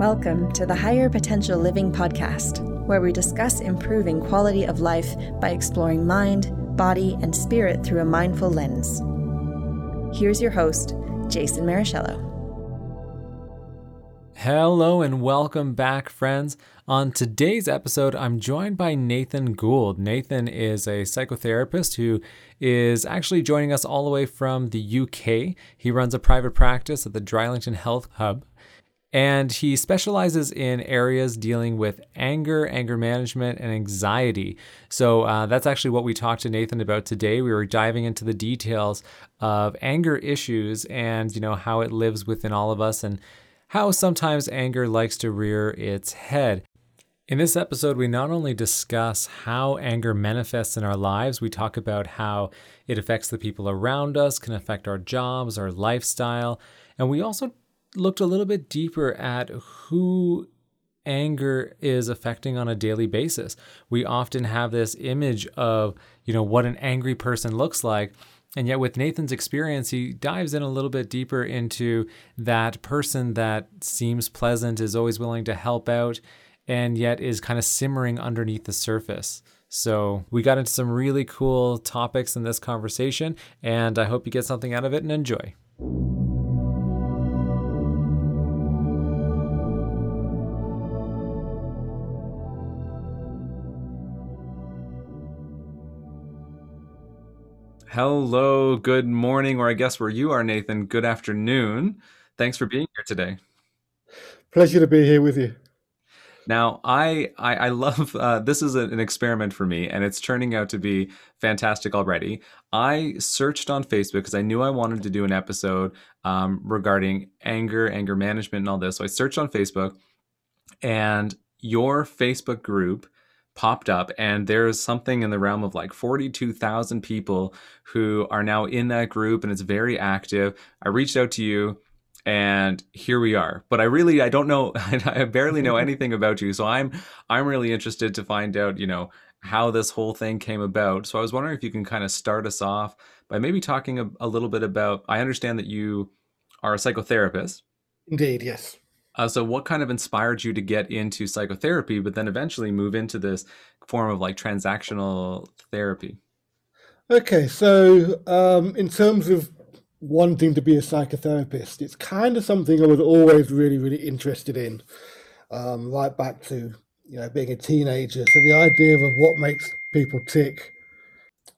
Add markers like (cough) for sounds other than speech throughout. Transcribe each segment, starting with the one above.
Welcome to the Higher Potential Living podcast, where we discuss improving quality of life by exploring mind, body, and spirit through a mindful lens. Here's your host, Jason Marichello. Hello and welcome back, friends. On today's episode, I'm joined by Nathan Gould. Nathan is a psychotherapist who is actually joining us all the way from the UK. He runs a private practice at the Drylington Health Hub and he specializes in areas dealing with anger, anger management, and anxiety. So uh, that's actually what we talked to Nathan about today. We were diving into the details of anger issues and you know how it lives within all of us and how sometimes anger likes to rear its head. In this episode, we not only discuss how anger manifests in our lives, we talk about how it affects the people around us, can affect our jobs, our lifestyle, and we also looked a little bit deeper at who anger is affecting on a daily basis. We often have this image of, you know, what an angry person looks like. And yet, with Nathan's experience, he dives in a little bit deeper into that person that seems pleasant, is always willing to help out, and yet is kind of simmering underneath the surface. So, we got into some really cool topics in this conversation, and I hope you get something out of it and enjoy. Hello, good morning, or I guess where you are, Nathan, good afternoon. Thanks for being here today. Pleasure to be here with you. Now, I I, I love uh, this is an experiment for me, and it's turning out to be fantastic already. I searched on Facebook because I knew I wanted to do an episode um, regarding anger, anger management, and all this. So I searched on Facebook, and your Facebook group popped up and there's something in the realm of like 42,000 people who are now in that group and it's very active. I reached out to you and here we are. But I really I don't know (laughs) I barely know (laughs) anything about you. So I'm I'm really interested to find out, you know, how this whole thing came about. So I was wondering if you can kind of start us off by maybe talking a, a little bit about I understand that you are a psychotherapist. Indeed, yes. Uh, so, what kind of inspired you to get into psychotherapy, but then eventually move into this form of like transactional therapy? Okay, so um, in terms of wanting to be a psychotherapist, it's kind of something I was always really, really interested in, um, right back to you know being a teenager. So the idea of what makes people tick,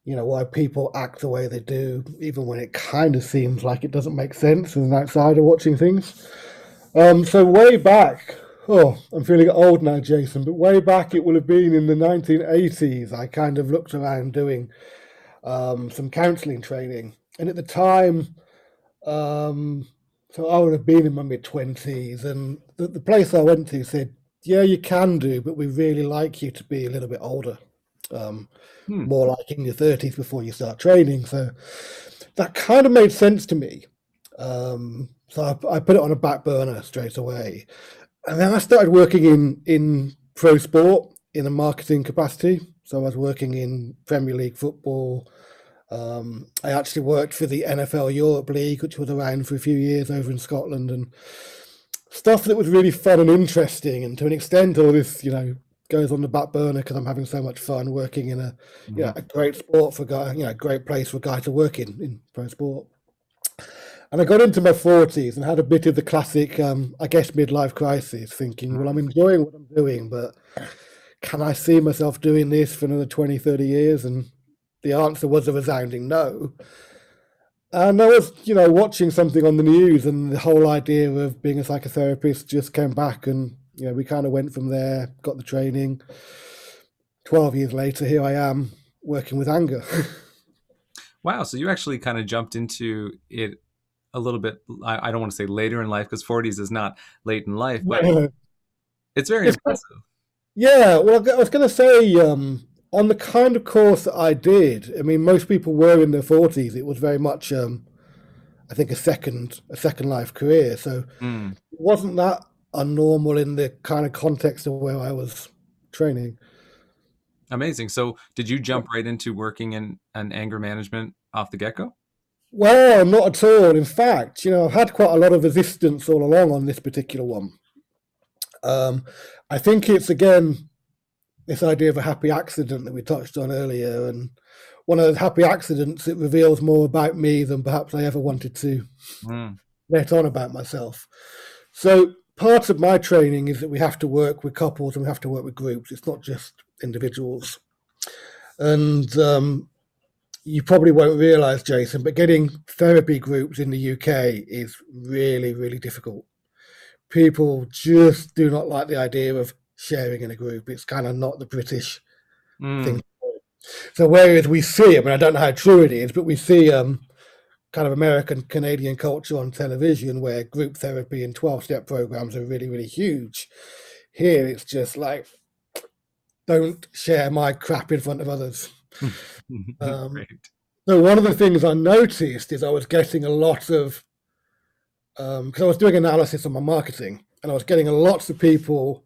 you know, why people act the way they do, even when it kind of seems like it doesn't make sense as an outsider watching things. Um, so way back, oh, I'm feeling old now, Jason, but way back it will have been in the 1980s. I kind of looked around doing um, some counselling training, and at the time, um, so I would have been in my mid 20s, and the, the place I went to said, "Yeah, you can do, but we really like you to be a little bit older." Um, hmm. more like in your 30s before you start training. So that kind of made sense to me. Um, so I, I, put it on a back burner straight away. And then I started working in, in pro sport in a marketing capacity. So I was working in Premier League football. Um, I actually worked for the NFL Europe League, which was around for a few years over in Scotland, and stuff that was really fun and interesting. And to an extent, all this, you know, goes on the back burner because I'm having so much fun working in a, mm-hmm. you know, a great sport for guy, you know, a great place for a guy to work in in pro sport. And I got into my 40s and had a bit of the classic, um, I guess, midlife crisis, thinking, well, I'm enjoying what I'm doing, but can I see myself doing this for another 20, 30 years? And the answer was a resounding no. And I was, you know, watching something on the news, and the whole idea of being a psychotherapist just came back. And, you know, we kind of went from there, got the training. 12 years later, here I am working with anger. (laughs) wow. So you actually kind of jumped into it a little bit I, I don't want to say later in life because 40s is not late in life, but it's very it's, impressive. Yeah, well, I was going to say um, on the kind of course that I did. I mean, most people were in their 40s. It was very much, um, I think, a second a second life career. So mm. it wasn't that unnormal in the kind of context of where I was training. Amazing. So, did you jump right into working in an anger management off the get go? Well, not at all. In fact, you know, I've had quite a lot of resistance all along on this particular one. Um, I think it's again this idea of a happy accident that we touched on earlier, and one of those happy accidents it reveals more about me than perhaps I ever wanted to mm. let on about myself. So part of my training is that we have to work with couples and we have to work with groups. It's not just individuals. And um, you probably won't realize, Jason, but getting therapy groups in the UK is really, really difficult. People just do not like the idea of sharing in a group. It's kind of not the British mm. thing. So whereas we see, I mean, I don't know how true it is, but we see um, kind of American Canadian culture on television where group therapy and 12 step programs are really, really huge. Here it's just like, don't share my crap in front of others. (laughs) um, so one of the things I noticed is I was getting a lot of, because um, I was doing analysis on my marketing and I was getting lots of people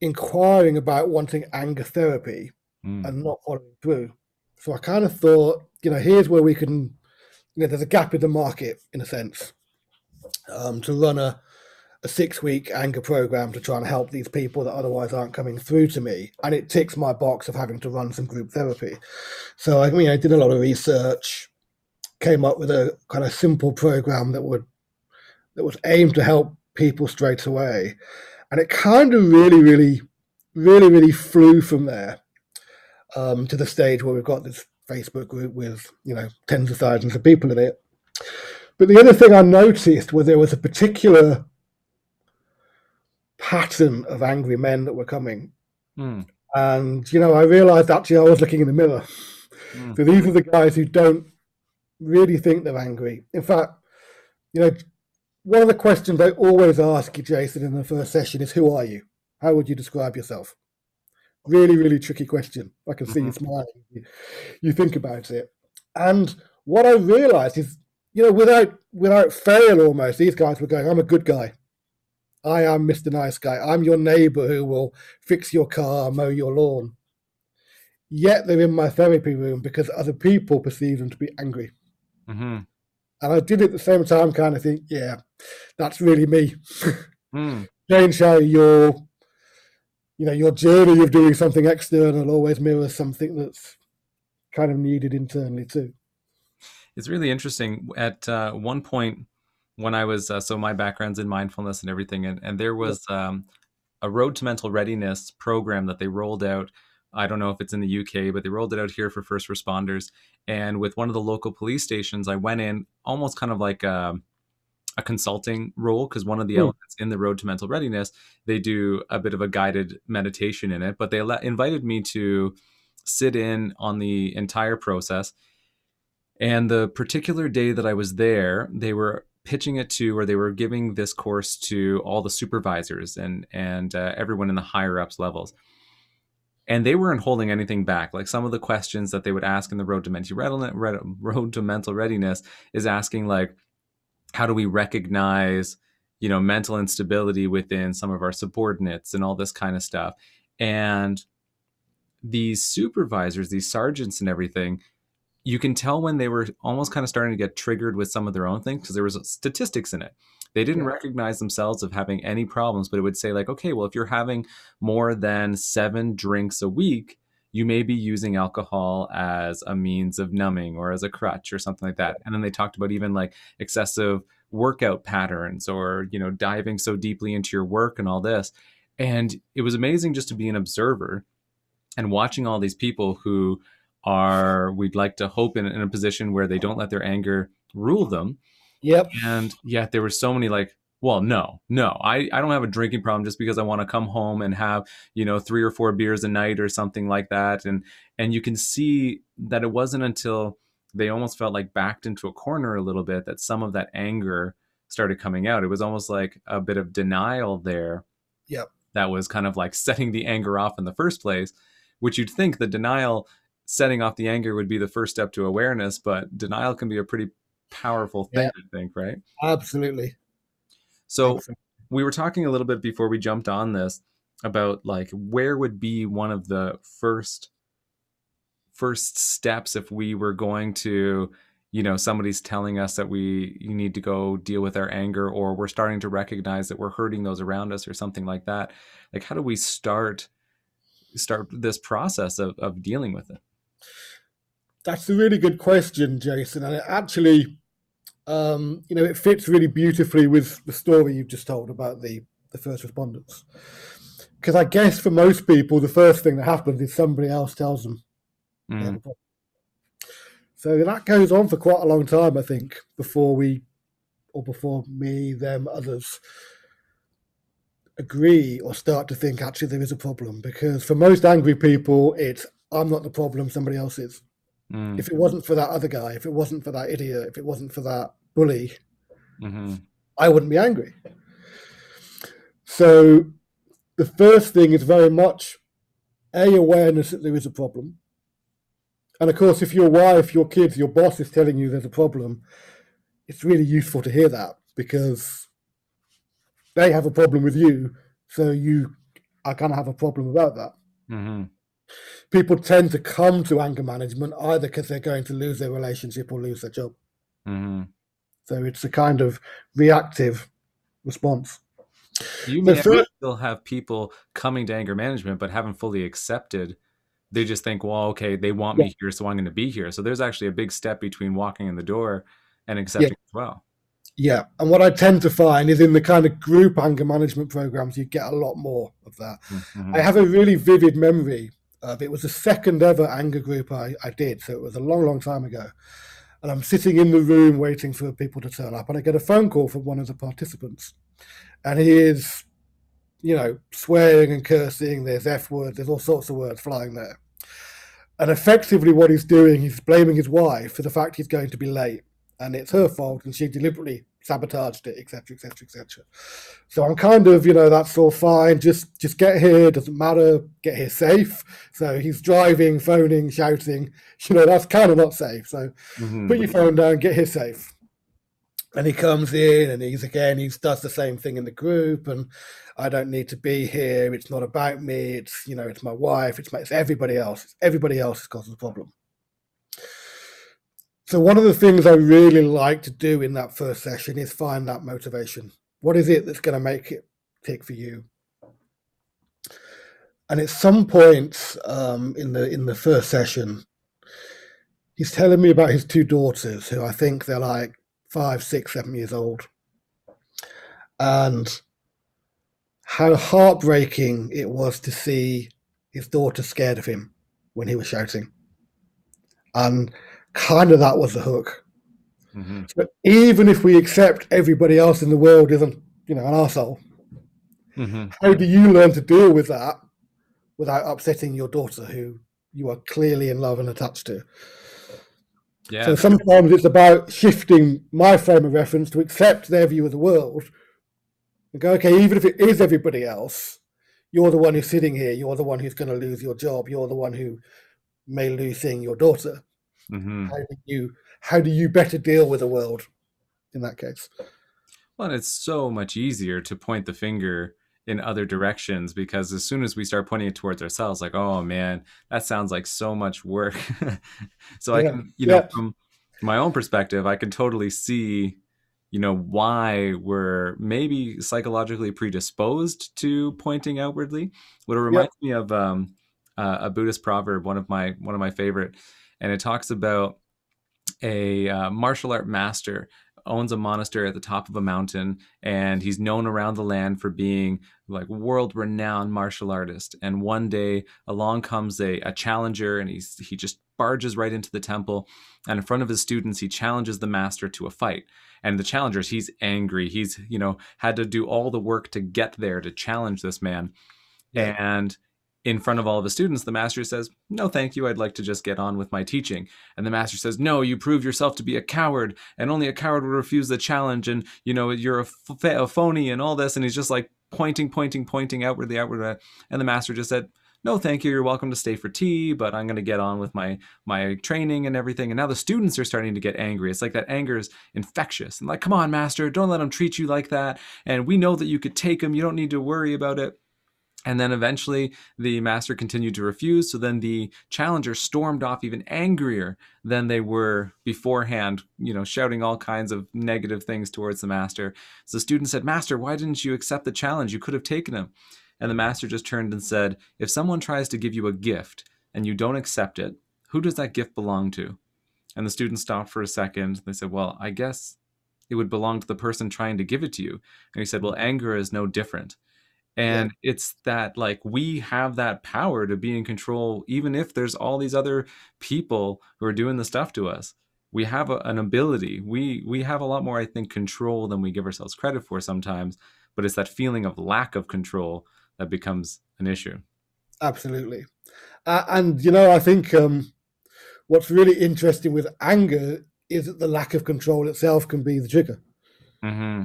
inquiring about wanting anger therapy mm. and not following through. So I kind of thought, you know, here's where we can you know, there's a gap in the market in a sense um, to run a, a six week anger program to try and help these people that otherwise aren't coming through to me. And it ticks my box of having to run some group therapy. So I mean, I did a lot of research, came up with a kind of simple program that would that was aimed to help people straight away. And it kind of really, really, really, really flew from there um, to the stage where we've got this Facebook group with you know tens of thousands of people in it. But the other thing I noticed was there was a particular pattern of angry men that were coming, mm. and you know I realised actually I was looking in the mirror. Mm. So these are the guys who don't really think they're angry. In fact, you know, one of the questions I always ask you, Jason, in the first session is, "Who are you? How would you describe yourself?" Really, really tricky question. I can see mm-hmm. you smiling. You, you think about it. And what I realized is, you know, without without fail almost, these guys were going, I'm a good guy. I am Mr. Nice Guy. I'm your neighbor who will fix your car, mow your lawn. Yet they're in my therapy room because other people perceive them to be angry. Mm-hmm. And I did at the same time kind of think, yeah, that's really me. (laughs) mm. Change how you're you know your journey of doing something external always mirrors something that's kind of needed internally too it's really interesting at uh, one point when i was uh, so my background's in mindfulness and everything and, and there was um, a road to mental readiness program that they rolled out i don't know if it's in the uk but they rolled it out here for first responders and with one of the local police stations i went in almost kind of like a, um, a consulting role because one of the mm. elements in the road to mental readiness they do a bit of a guided meditation in it but they le- invited me to sit in on the entire process and the particular day that i was there they were pitching it to or they were giving this course to all the supervisors and and uh, everyone in the higher ups levels and they weren't holding anything back. Like some of the questions that they would ask in the road to mental road to mental readiness is asking like, how do we recognize you know mental instability within some of our subordinates and all this kind of stuff and these supervisors these sergeants and everything you can tell when they were almost kind of starting to get triggered with some of their own things because there was uh, statistics in it they didn't yeah. recognize themselves of having any problems but it would say like okay well if you're having more than seven drinks a week you may be using alcohol as a means of numbing or as a crutch or something like that. And then they talked about even like excessive workout patterns or, you know, diving so deeply into your work and all this. And it was amazing just to be an observer and watching all these people who are, we'd like to hope in, in a position where they don't let their anger rule them. Yep. And yet there were so many like well no no i i don't have a drinking problem just because i want to come home and have you know three or four beers a night or something like that and and you can see that it wasn't until they almost felt like backed into a corner a little bit that some of that anger started coming out it was almost like a bit of denial there yep that was kind of like (laughs) setting the anger off in the first place which you'd think the denial setting off the anger would be the first step to awareness but denial can be a pretty powerful thing yeah. i think right? Absolutely. So we were talking a little bit before we jumped on this about like where would be one of the first first steps if we were going to you know somebody's telling us that we you need to go deal with our anger or we're starting to recognize that we're hurting those around us or something like that. Like how do we start start this process of, of dealing with it that's a really good question jason and it actually um, you know it fits really beautifully with the story you've just told about the the first responders because i guess for most people the first thing that happens is somebody else tells them mm. So that goes on for quite a long time, I think, before we, or before me, them, others, agree or start to think actually there is a problem. Because for most angry people, it's I'm not the problem, somebody else is. Mm. If it wasn't for that other guy, if it wasn't for that idiot, if it wasn't for that bully, mm-hmm. I wouldn't be angry. So the first thing is very much a awareness that there is a problem and of course, if your wife, your kids, your boss is telling you there's a problem, it's really useful to hear that because they have a problem with you. So you are kind of have a problem about that. Mm-hmm. People tend to come to anger management either because they're going to lose their relationship or lose their job. Mm-hmm. So it's a kind of reactive response. You may still have people coming to anger management, but haven't fully accepted they just think, well, okay, they want yeah. me here, so I'm going to be here. So there's actually a big step between walking in the door and accepting yeah. as well. Yeah, and what I tend to find is in the kind of group anger management programs, you get a lot more of that. Mm-hmm. I have a really vivid memory Uh, of it was the second ever anger group I, I did, so it was a long, long time ago. And I'm sitting in the room waiting for people to turn up, and I get a phone call from one of the participants, and he is you know, swearing and cursing. There's F words. There's all sorts of words flying there. And effectively, what he's doing, he's blaming his wife for the fact he's going to be late, and it's her fault, and she deliberately sabotaged it, etc., etc., etc. So I'm kind of, you know, that's all fine. Just, just get here. Doesn't matter. Get here safe. So he's driving, phoning, shouting. (laughs) You know, that's kind of not safe. So mm-hmm. put your phone down. Get here safe and he comes in and he's again he does the same thing in the group and i don't need to be here it's not about me it's you know it's my wife it's, my, it's everybody else it's everybody else is causing the problem so one of the things i really like to do in that first session is find that motivation what is it that's going to make it tick for you and at some point um, in the in the first session he's telling me about his two daughters who i think they're like five, six, seven years old. And how heartbreaking it was to see his daughter scared of him when he was shouting. And kind of that was the hook. Mm-hmm. So even if we accept everybody else in the world isn't, you know, an asshole, mm-hmm. how do you learn to deal with that without upsetting your daughter who you are clearly in love and attached to? Yeah. So sometimes it's about shifting my frame of reference to accept their view of the world and go, okay, even if it is everybody else, you're the one who's sitting here, you're the one who's going to lose your job, you're the one who may lose seeing your daughter. Mm-hmm. How do you how do you better deal with the world in that case? Well, it's so much easier to point the finger in other directions because as soon as we start pointing it towards ourselves like oh man that sounds like so much work (laughs) so yeah. i can you know yeah. from my own perspective i can totally see you know why we're maybe psychologically predisposed to pointing outwardly what it reminds me of um, uh, a buddhist proverb one of my one of my favorite and it talks about a uh, martial art master owns a monastery at the top of a mountain and he's known around the land for being like world renowned martial artist. And one day along comes a, a challenger and he's he just barges right into the temple and in front of his students he challenges the master to a fight. And the challengers he's angry. He's you know had to do all the work to get there to challenge this man. Yeah. and in front of all of the students, the master says, No, thank you. I'd like to just get on with my teaching. And the master says, No, you prove yourself to be a coward, and only a coward would refuse the challenge. And, you know, you're a, f- a phony and all this. And he's just like pointing, pointing, pointing outwardly, outwardly. And the master just said, no thank you you're welcome to stay for tea but i'm going to get on with my my training and everything and now the students are starting to get angry it's like that anger is infectious and like come on master don't let them treat you like that and we know that you could take them you don't need to worry about it And then eventually the master continued to refuse. So then the challenger stormed off even angrier than they were beforehand, you know, shouting all kinds of negative things towards the master. So the student said, Master, why didn't you accept the challenge? You could have taken him. And the master just turned and said, If someone tries to give you a gift and you don't accept it, who does that gift belong to? And the student stopped for a second. They said, Well, I guess it would belong to the person trying to give it to you. And he said, Well, anger is no different and yeah. it's that like we have that power to be in control even if there's all these other people who are doing the stuff to us. We have a, an ability. We we have a lot more i think control than we give ourselves credit for sometimes but it's that feeling of lack of control that becomes an issue. Absolutely. Uh, and you know i think um, what's really interesting with anger is that the lack of control itself can be the trigger. Mm-hmm.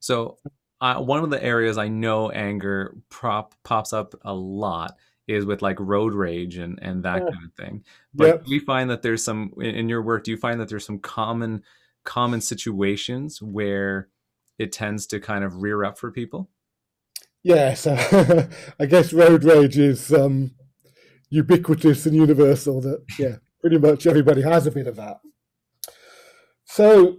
so uh, one of the areas I know anger prop pops up a lot is with like road rage and and that yeah. kind of thing. But yep. we find that there's some in your work. Do you find that there's some common common situations where it tends to kind of rear up for people? Yeah, so (laughs) I guess road rage is um, ubiquitous and universal. That yeah, pretty much everybody has a bit of that. So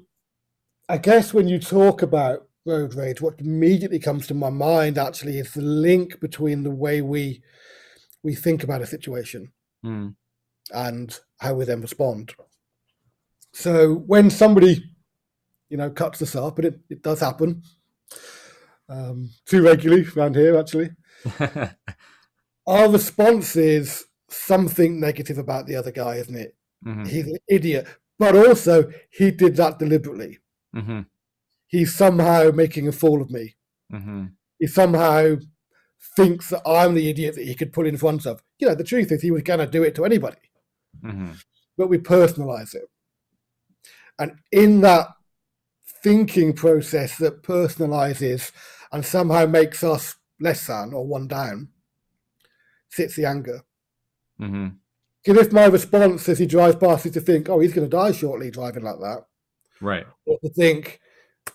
I guess when you talk about road rage, what immediately comes to my mind actually is the link between the way we we think about a situation mm. and how we then respond. So when somebody, you know, cuts us up, and it, it does happen um, too regularly around here, actually, (laughs) our response is something negative about the other guy, isn't it? Mm-hmm. He's an idiot, but also he did that deliberately. Mm-hmm he's somehow making a fool of me. Mm-hmm. He somehow thinks that I'm the idiot that he could put in front of. You know, the truth is he was going to do it to anybody. Mm-hmm. But we personalize it. And in that thinking process that personalizes and somehow makes us less than or one down sits the anger. Because mm-hmm. if my response as he drives past is to think, oh, he's going to die shortly driving like that. Right. Or to think,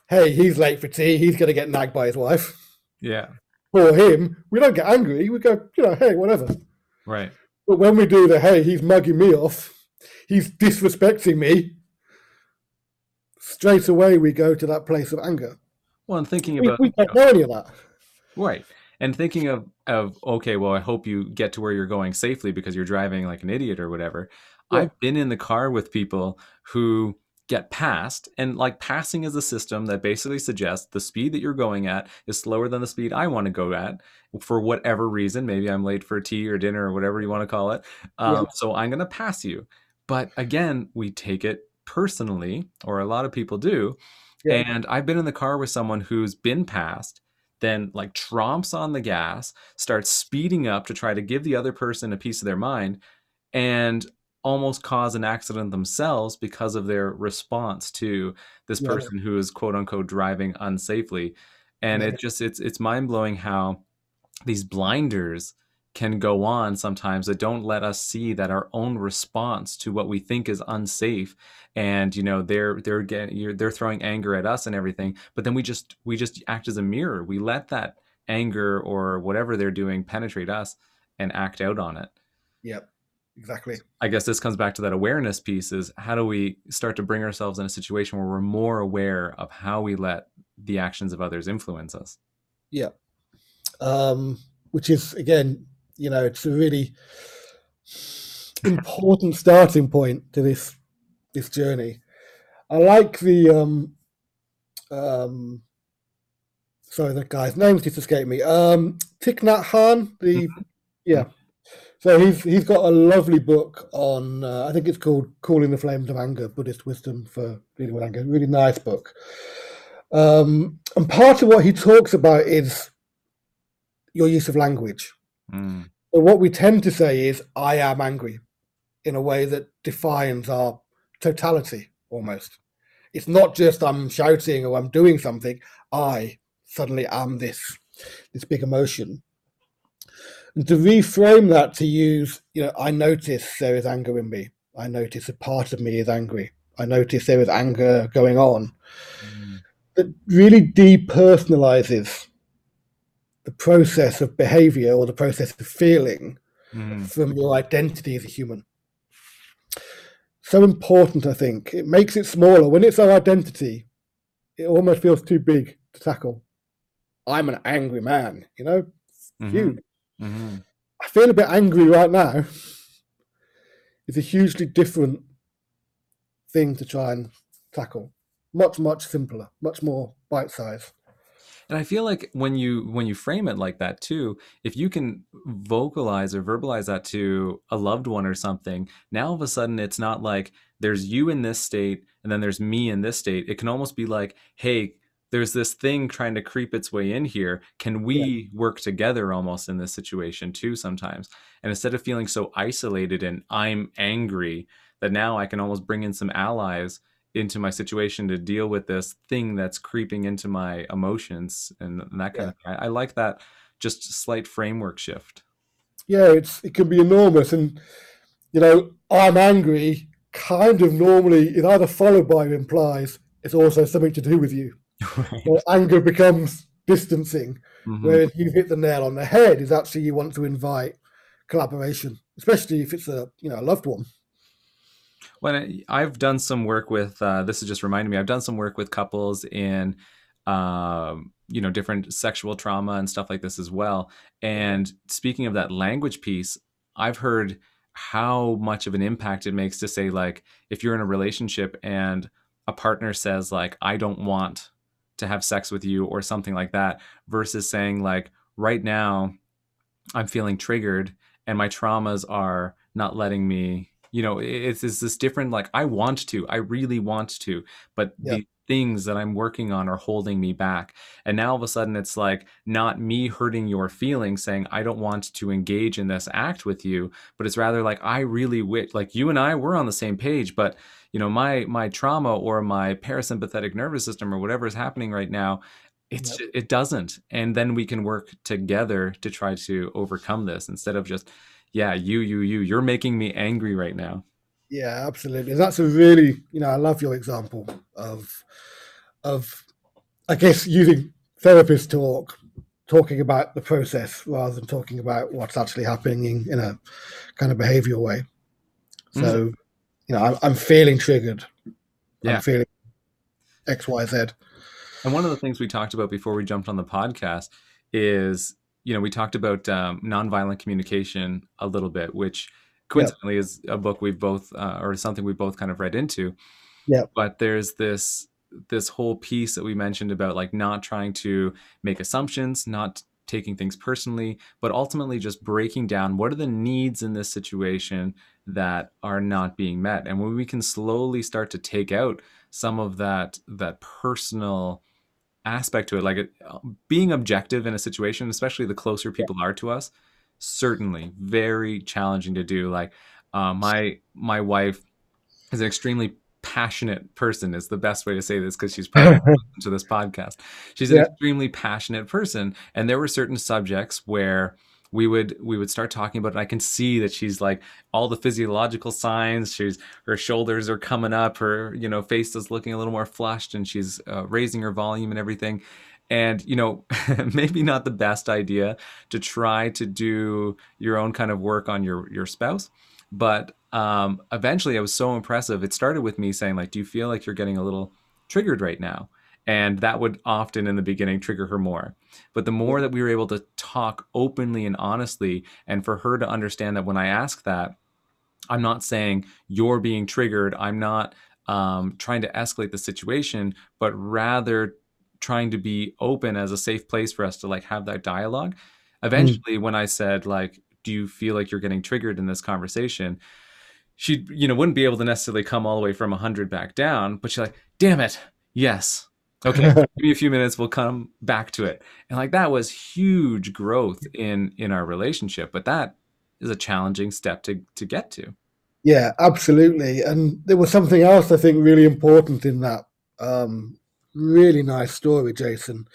hey, he's late for tea. He's going to get nagged by his wife. Yeah. For him, we don't get angry. We go, you know, hey, whatever. Right. But when we do the, hey, he's mugging me off, he's disrespecting me, straight away we go to that place of anger. Well, I'm thinking about. We, we don't know any of that. Right. And thinking of, of, okay, well, I hope you get to where you're going safely because you're driving like an idiot or whatever. Yeah. I've been in the car with people who get passed and like passing is a system that basically suggests the speed that you're going at is slower than the speed i want to go at for whatever reason maybe i'm late for tea or dinner or whatever you want to call it um, yeah. so i'm going to pass you but again we take it personally or a lot of people do yeah. and i've been in the car with someone who's been passed then like tromps on the gas starts speeding up to try to give the other person a piece of their mind and almost cause an accident themselves because of their response to this yeah. person who is quote unquote driving unsafely and yeah. it just it's it's mind-blowing how these blinders can go on sometimes that don't let us see that our own response to what we think is unsafe and you know they're they're getting they're throwing anger at us and everything but then we just we just act as a mirror we let that anger or whatever they're doing penetrate us and act out on it yep exactly. I guess this comes back to that awareness piece is how do we start to bring ourselves in a situation where we're more aware of how we let the actions of others influence us? Yeah. Um which is again you know it's a really important starting point to this this journey. I like the um um sorry that guy's name's just escaped me. Um Thich Nhat Hanh the mm-hmm. yeah so he's he's got a lovely book on uh, I think it's called "Cooling the Flames of Anger: Buddhist Wisdom for Dealing with Anger." Really nice book. Um, and part of what he talks about is your use of language. Mm. So what we tend to say is "I am angry," in a way that defines our totality almost. It's not just I'm shouting or I'm doing something. I suddenly am this this big emotion and to reframe that to use, you know, I notice there is anger in me. I notice a part of me is angry. I notice there is anger going on. Mm. That really depersonalizes the process of behavior or the process of feeling Mm. from your identity as a human. So important, I think. It makes it smaller. When it's our identity, it almost feels too big to tackle. I'm an angry man, you know? Mhm. Huge. Hmm I feel a bit angry right now. It's a hugely different thing to try and tackle. Much, much simpler, much more bite size. And I feel like when you when you frame it like that too, if you can vocalize or verbalize that to a loved one or something, now all of a sudden it's not like there's you in this state and then there's me in this state. It can almost be like, hey, there's this thing trying to creep its way in here. Can we work together almost in this situation too sometimes? And instead of feeling so isolated and I'm angry, that now I can almost bring in some allies into my situation to deal with this thing that's creeping into my emotions and, and that kind of thing. I, I like that just slight framework shift. Yeah, it's it can be enormous. And, you know, I'm angry kind of normally is either followed by or implies it's also something to do with you. Right. Or anger becomes distancing. Mhm. Whereas you hit the nail on the head is actually you want to invite collaboration, especially if it's a you know a loved one. When I, I've done some work with, uh, this is just reminding me, I've done some work with couples in, um, you know, different sexual trauma and stuff like this as well. And speaking of that language piece, I've heard how much of an impact it makes to say, like, if you're in a relationship and a partner says, like, I don't want to have sex with you or something like that, versus saying, like, right now, I'm feeling triggered and my traumas are not letting me you know it's, it's this different like i want to i really want to but Yeah. the things that i'm working on are holding me back and now all of a sudden it's like not me hurting your feelings saying i don't want to engage in this act with you but it's rather like i really wish like you and i we're on the same page but you know my my trauma or my parasympathetic nervous system or whatever is happening right now it's Yep. it doesn't and then we can work together to try to overcome this instead of just yeah you you you you're making me angry right now Yeah, absolutely. That's a really you know I love your example of of I guess using therapist talk, talking about the process rather than talking about what's actually happening in, in a kind of behavioral way. So mm-hmm. You know I'm, I'm feeling triggered. Yeah. I'm feeling X Y Z. and one of the things we talked about before we jumped on the podcast is you know we talked about um, nonviolent communication a little bit which coincidentally is a book we've both uh, or something we've both kind of read into Yeah. but there's this this whole piece that we mentioned about like not trying to make assumptions not taking things personally but ultimately just breaking down what are the needs in this situation that are not being met. And when we can slowly start to take out some of that that personal aspect to it like it, being objective in a situation especially the closer people are to us certainly very challenging to do. Like uh, my my wife is an extremely passionate person is the best way to say this because she's probably (laughs) to this podcast. She's an extremely passionate person. And there were certain subjects where we would we would start talking about it and i can see that she's like all the physiological signs she's her shoulders are coming up her you know face is looking a little more flushed and she's uh, raising her volume and everything. And you know (laughs) maybe not the best idea to try to do your own kind of work on your your spouse but um, eventually it was so impressive it started with me saying like do you feel like you're getting a little triggered right now? And that would often in the beginning trigger her more but the more that we were able to talk openly and honestly and for her to understand that when i ask that i'm not saying you're being triggered i'm not um, trying to escalate the situation but rather trying to be open as a safe place for us to like have that dialogue. Eventually when i said like do you feel like you're getting triggered in this conversation? She you know wouldn't be able to necessarily come all the way from 100 back down but she's like damn it. Yes okay. (laughs) Give me a few minutes. We'll come back to it. And like that was huge growth in in our relationship but that is a challenging step to to get to. Yeah, absolutely. And there was something else I think really important in that um, really nice story, Jason,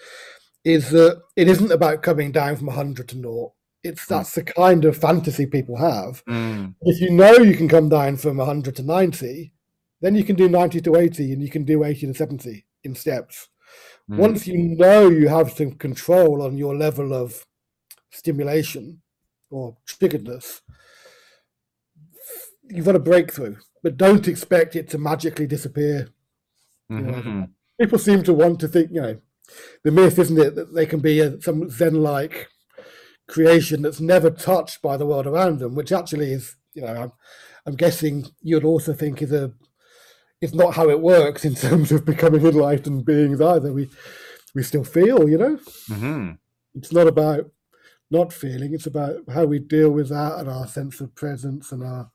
is that it isn't about coming down from 100 to naught. It's that's the kind of fantasy people have. Mm, If you know you can come down from 100 to 90, then you can do 90 to 80 and you can do 80 to 70 in steps. Mm. Once you know you have some control on your level of stimulation or triggeredness, you've got a breakthrough, but don't expect it to magically disappear. Mm-hmm. people seem to want to think, you know, the myth, isn't it, that they can be a, some Zen-like creation that's never touched by the world around them, which actually is, you know, I'm, I'm guessing you'd also think is a is not how it works in (laughs) terms of becoming enlightened beings either. We we still feel, you know. Mm-hmm. It's not about not feeling; it's about how we deal with that and our sense of presence and our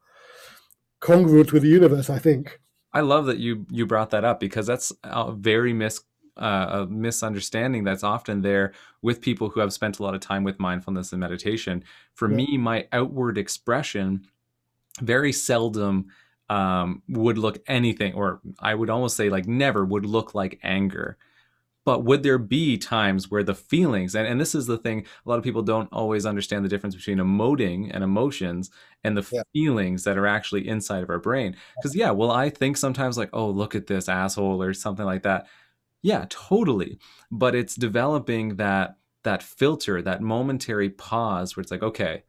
congruence with the universe. I think. I love that you you brought that up because that's a very mis uh, a misunderstanding that's often there with people who have spent a lot of time with mindfulness and meditation. For yeah. me, my outward expression very seldom um, would look anything, or I would almost say like never would look like anger. But would there be times where the feelings, and, and this is the thing, a lot of people don't always understand the difference between emoting and emotions and the yeah. feelings that are actually inside of our brain. Because, yeah, well, I think sometimes like, oh, look at this asshole or something like that. Yeah, totally. But it's developing that that filter, that momentary pause where it's like, okay,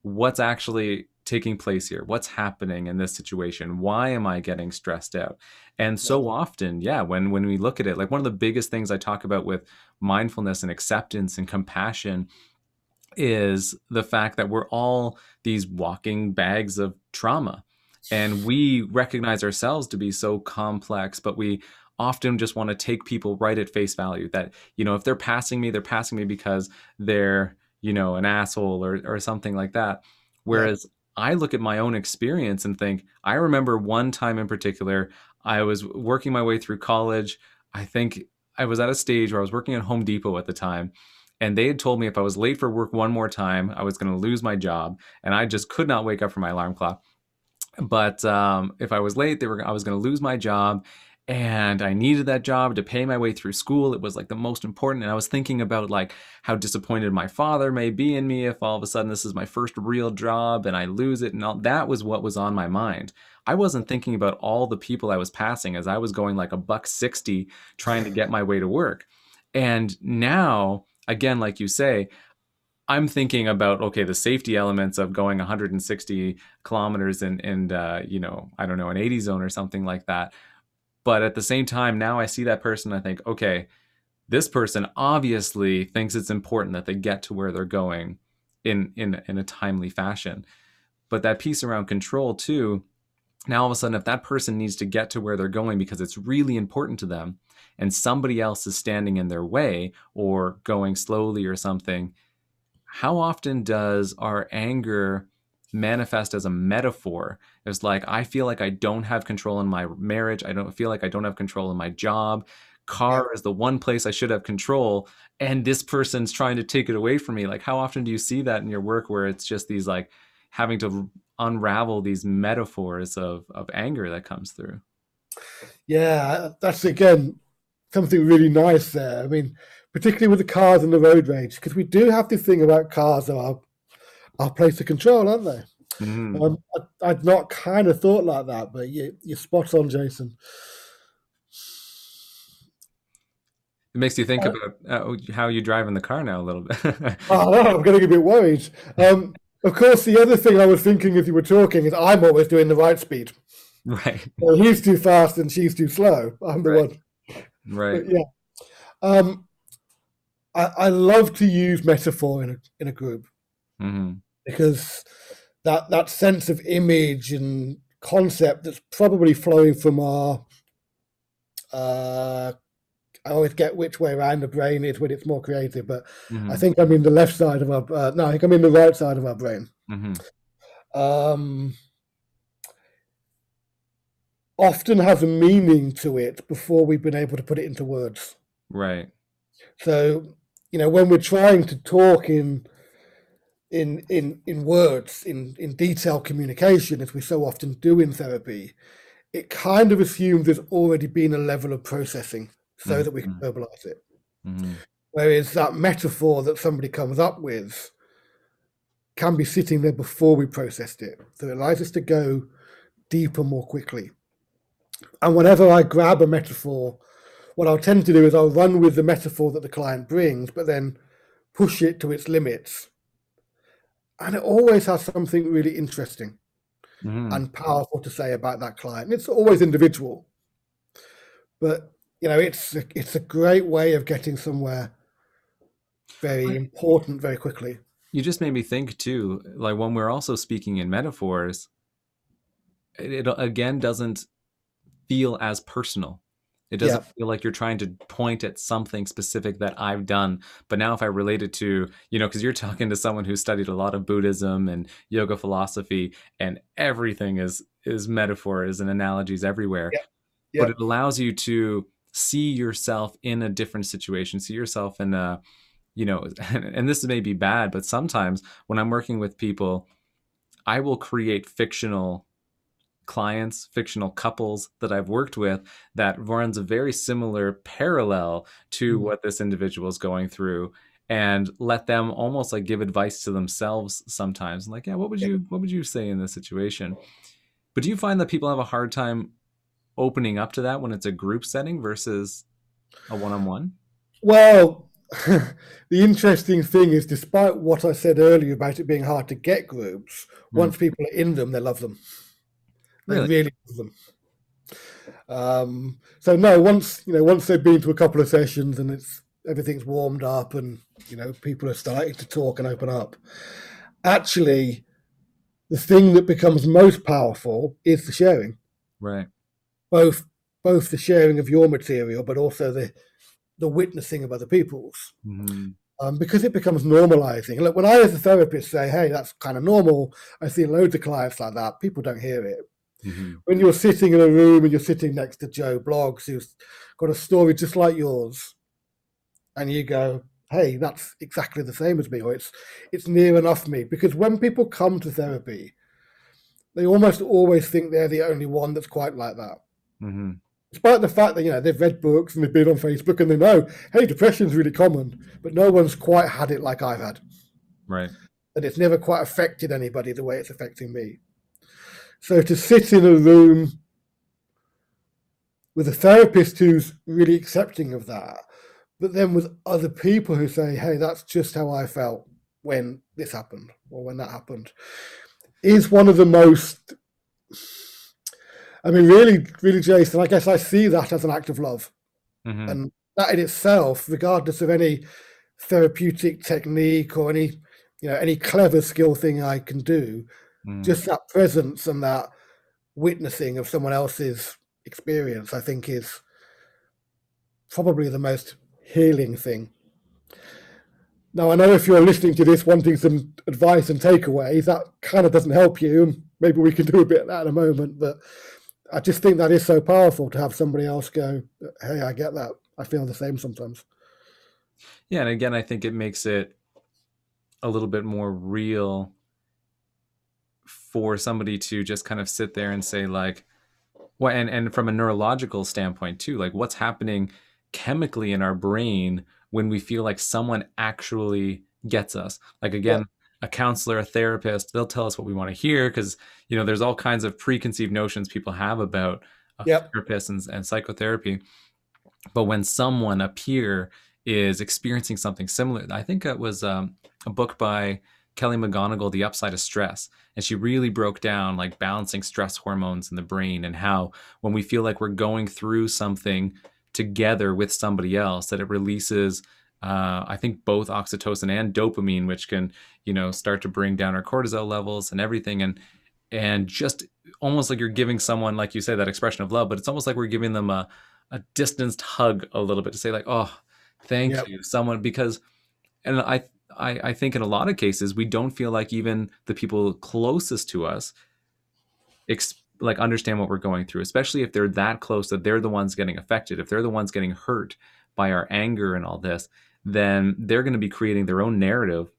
what's actually taking place here? What's happening in this situation? Why am I getting stressed out? And so often, yeah, when when we look at it, like one of the biggest things I talk about with mindfulness and acceptance and compassion is the fact that we're all these walking bags of trauma. And we recognize ourselves to be so complex, but we often just want to take people right at face value that, you know, if they're passing me, they're passing me because they're, you know, an asshole or, or something like that. Whereas I look at my own experience and think, I remember one time in particular, I was working my way through college. I think I was at a stage where I was working at Home Depot at the time. And they had told me if I was late for work one more time, I was going to lose my job. And I just could not wake up from my alarm clock. But um, if I was late, they were I was going to lose my job and I needed that job to pay my way through school. It was like the most important. And I was thinking about like how disappointed my father may be in me if all of a sudden this is my first real job and I lose it. And all that was what was on my mind. I wasn't thinking about all the people I was passing as I was going like a buck 60 trying to get my way to work. And now, again, like you say, I'm thinking about okay, the safety elements of going 160 kilometers in, in uh, you know, I don't know, an 80 zone or something like that. But at the same time, now I see that person, I think, okay, this person obviously thinks it's important that they get to where they're going in in in a timely fashion. But that piece around control too, now all of a sudden if that person needs to get to where they're going because it's really important to them and somebody else is standing in their way or going slowly or something, how often does our anger manifest as a metaphor. It's like I feel like I don't have control in my marriage. I don't feel like I don't have control in my job. Car is the one place I should have control, and this person's trying to take it away from me. Like, how often do you see that in your work where it's just these like having to unravel these metaphors of of anger that comes through? Yeah, uh, that's again something really nice there. I mean, particularly with the cars and the road rage, because we do have this thing about cars are our place of control, aren't they? Mm. Um, I, would not kind of thought like that, but you, you're spot on, Jason. It makes you think uh, about uh, how you drive in the car now a little bit. (laughs) oh, no, I'm getting a bit worried. Um, of course, the other thing I was thinking as you were talking is I'm always doing the right speed. Right. Well, he's too fast and she's too slow. I'm the right. one. Right. But, yeah. Um, I, I love to use metaphor in a in a group. Mm-hmm because that that sense of image and concept that's probably flowing from our uh, I always get which way around the brain is when it's more creative, but mm-hmm. I think I'm in the left side of our. Uh, no, I think I'm in the right side of our brain. Mm-hmm. Um, often has a meaning to it before we've been able to put it into words. Right. So you know when we're trying to talk in in in in words in in detailed communication as we so often do in therapy it kind of assumes there's already been a level of processing so mm-hmm. that we can mm-hmm. verbalize it mm-hmm. whereas that metaphor that somebody comes up with can be sitting there before we processed it so it allows us to go deeper more quickly and whenever i grab a metaphor what I'll tend to do is I'll run with the metaphor that the client brings, but then push it to its limits. And it always has something really interesting mm-hmm. and powerful to say about that client. It's always individual, but you know, it's a, it's a great way of getting somewhere very important very quickly. You just made me think too, like when we're also speaking in metaphors, it, it again doesn't feel as personal. It doesn't yeah. feel like you're trying to point at something specific that I've done. But now, if I relate it to, you know, because you're talking to someone who studied a lot of Buddhism and yoga philosophy, and everything is is metaphors and analogies everywhere. Yeah. Yeah. But it allows you to see yourself in a different situation, see yourself in a, you know, (laughs) and this may be bad, but sometimes when I'm working with people, I will create fictional clients, fictional couples that I've worked with that runs a very similar parallel to mm-hmm. what this individual is going through and let them almost like give advice to themselves sometimes like yeah what would you what would you say in this situation but do you find that people have a hard time opening up to that when it's a group setting versus a one-on-one well (laughs) the interesting thing is despite what i said earlier about it being hard to get groups mm. once people are in them they love them Really? Really love them. Um, so no, once you know, once they've been to a couple of sessions and it's everything's warmed up and you know people are starting to talk and open up, actually, the thing that becomes most powerful is the sharing. Right. Both both the sharing of your material, but also the the witnessing of other people's. Mm-hmm. Um, because it becomes normalizing. Look, when I, as a therapist, say, "Hey, that's kind of normal," I see loads of clients like that. People don't hear it. Mm-hmm. When you're sitting in a room and you're sitting next to Joe Bloggs, who's got a story just like yours, and you go, "Hey, that's exactly the same as me," or "It's it's near enough me," because when people come to therapy, they almost always think they're the only one that's quite like that. Mm-hmm. Despite the fact that you know they've read books and they've been on Facebook and they know, hey, depression's really common, but no one's quite had it like I've had. Right. And it's never quite affected anybody the way it's affecting me. So to sit in a room with a therapist who's really accepting of that, but then with other people who say, hey, that's just how I felt when this happened or when that happened, is one of the most. I mean, really, really, Jason, I guess I see that as an act of love. Mm-hmm. And that in itself, regardless of any therapeutic technique or any, you know, any clever skill thing I can do, Mm. Just that presence and that witnessing of someone else's experience, I think, is probably the most healing thing. Now, I know if you're listening to this wanting some advice and takeaways, that kind of doesn't help you. Maybe we can (laughs) do a bit of that in a moment. But I just think that is so powerful to have somebody else go, hey, I get that. I feel the same sometimes. Yeah. And again, I think it makes it a little bit more real for somebody to just kind of sit there and say like well and and from a neurological standpoint too like what's happening chemically in our brain when we feel like someone actually gets us like again yeah. a counselor a therapist they'll tell us what we want to hear because you know there's all kinds of preconceived notions people have about a yep. therapist and, and psychotherapy but when someone a peer is experiencing something similar i think it was um, a book by Kelly McGonigal, The Upside of Stress. And she really broke down like balancing stress hormones in the brain and how when we feel like we're going through something together with somebody else, that it releases, uh, I think, both oxytocin and dopamine, which can, you know, start to bring down our cortisol levels and everything. And and just almost like you're giving someone, like you say, that expression of love, but it's almost like we're giving them a, a distanced hug a little bit to say, like, oh, thank yep. you, someone, because and I I, I think in a lot of cases we don't feel like even the people closest to us ex- like understand what we're going through especially if they're that close that they're the ones getting affected. If they're the ones getting hurt by our anger and all this then they're going to be creating their own narrative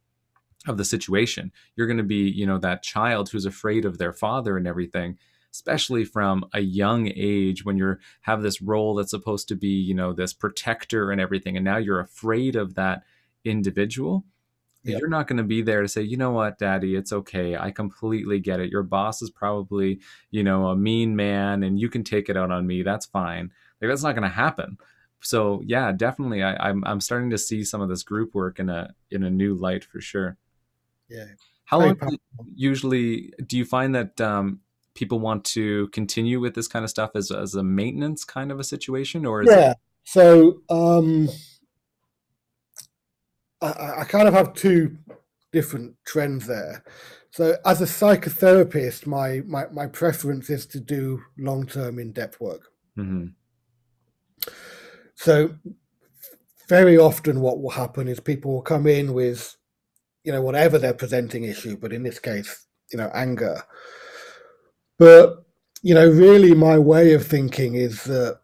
of the situation. You're going to be you know that child who's afraid of their father and everything especially from a young age when you're have this role that's supposed to be you know this protector and everything and now you're afraid of that individual Yep. You're not going to be there to say, you know what, daddy, it's okay. I completely get it. Your boss is probably, you know, a mean man and you can take it out on me. That's fine. Like, that's not going to happen. so yeah, definitely, I, I'm I'm starting to see some of this group work in a in a new light for sure. Yeah. How long do usually do you find that um, people want to continue with this kind of stuff as as a maintenance kind of a situation, or yeah? It... So um, I, I kind of have two different trends there. So as a psychotherapist, my my, my preference is to do long term in depth work. Mm-hmm. So very often what will happen is people will come in with, you know, whatever their presenting issue, but in this case, you know, anger. But, you know, really my way of thinking is that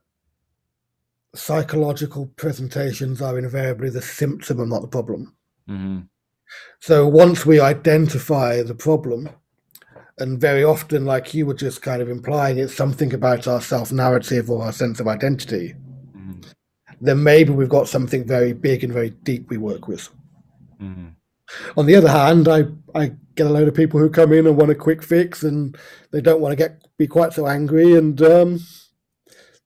psychological presentations are invariably the symptom and not the problem. Mm-hmm. So once we identify the problem, and very often, like you were just kind of implying, it's something about our self narrative or our sense of identity then maybe we've got something very big and very deep we work with. Mm-hmm. On the other hand, I, I get a load of people who come in and want a quick fix and they don't want to get be quite so angry and um,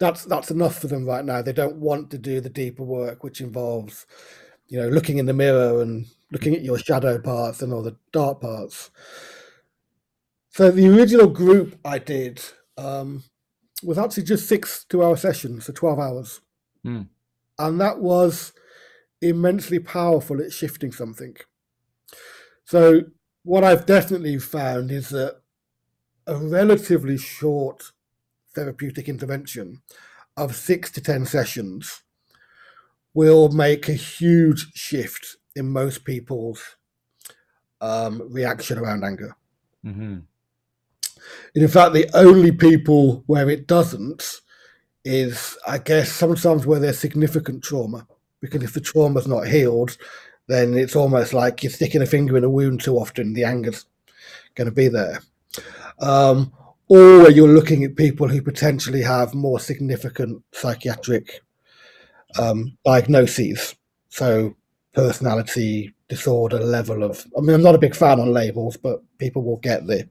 that's that's enough for them right now. They don't want to do the deeper work, which involves, you know, looking in the mirror and looking at your shadow parts and all the dark parts. So the original group I did um, was actually just six two-hour sessions, so twelve hours. Mm and that was immensely powerful at shifting something. So, what I've definitely found is that a relatively short therapeutic intervention of six to 10 sessions will make a huge shift in most people's um, reaction around anger. Mm-hmm. in fact, the only people where it doesn't is, I guess, sometimes where there's significant trauma. Because if the trauma's not healed, then it's almost like you're sticking a finger in a wound too often. The anger's going to be there. Um, or you're looking at people who potentially have more significant psychiatric um, diagnoses. So, personality disorder level of. I mean, I'm not a big fan on labels, but people will get the,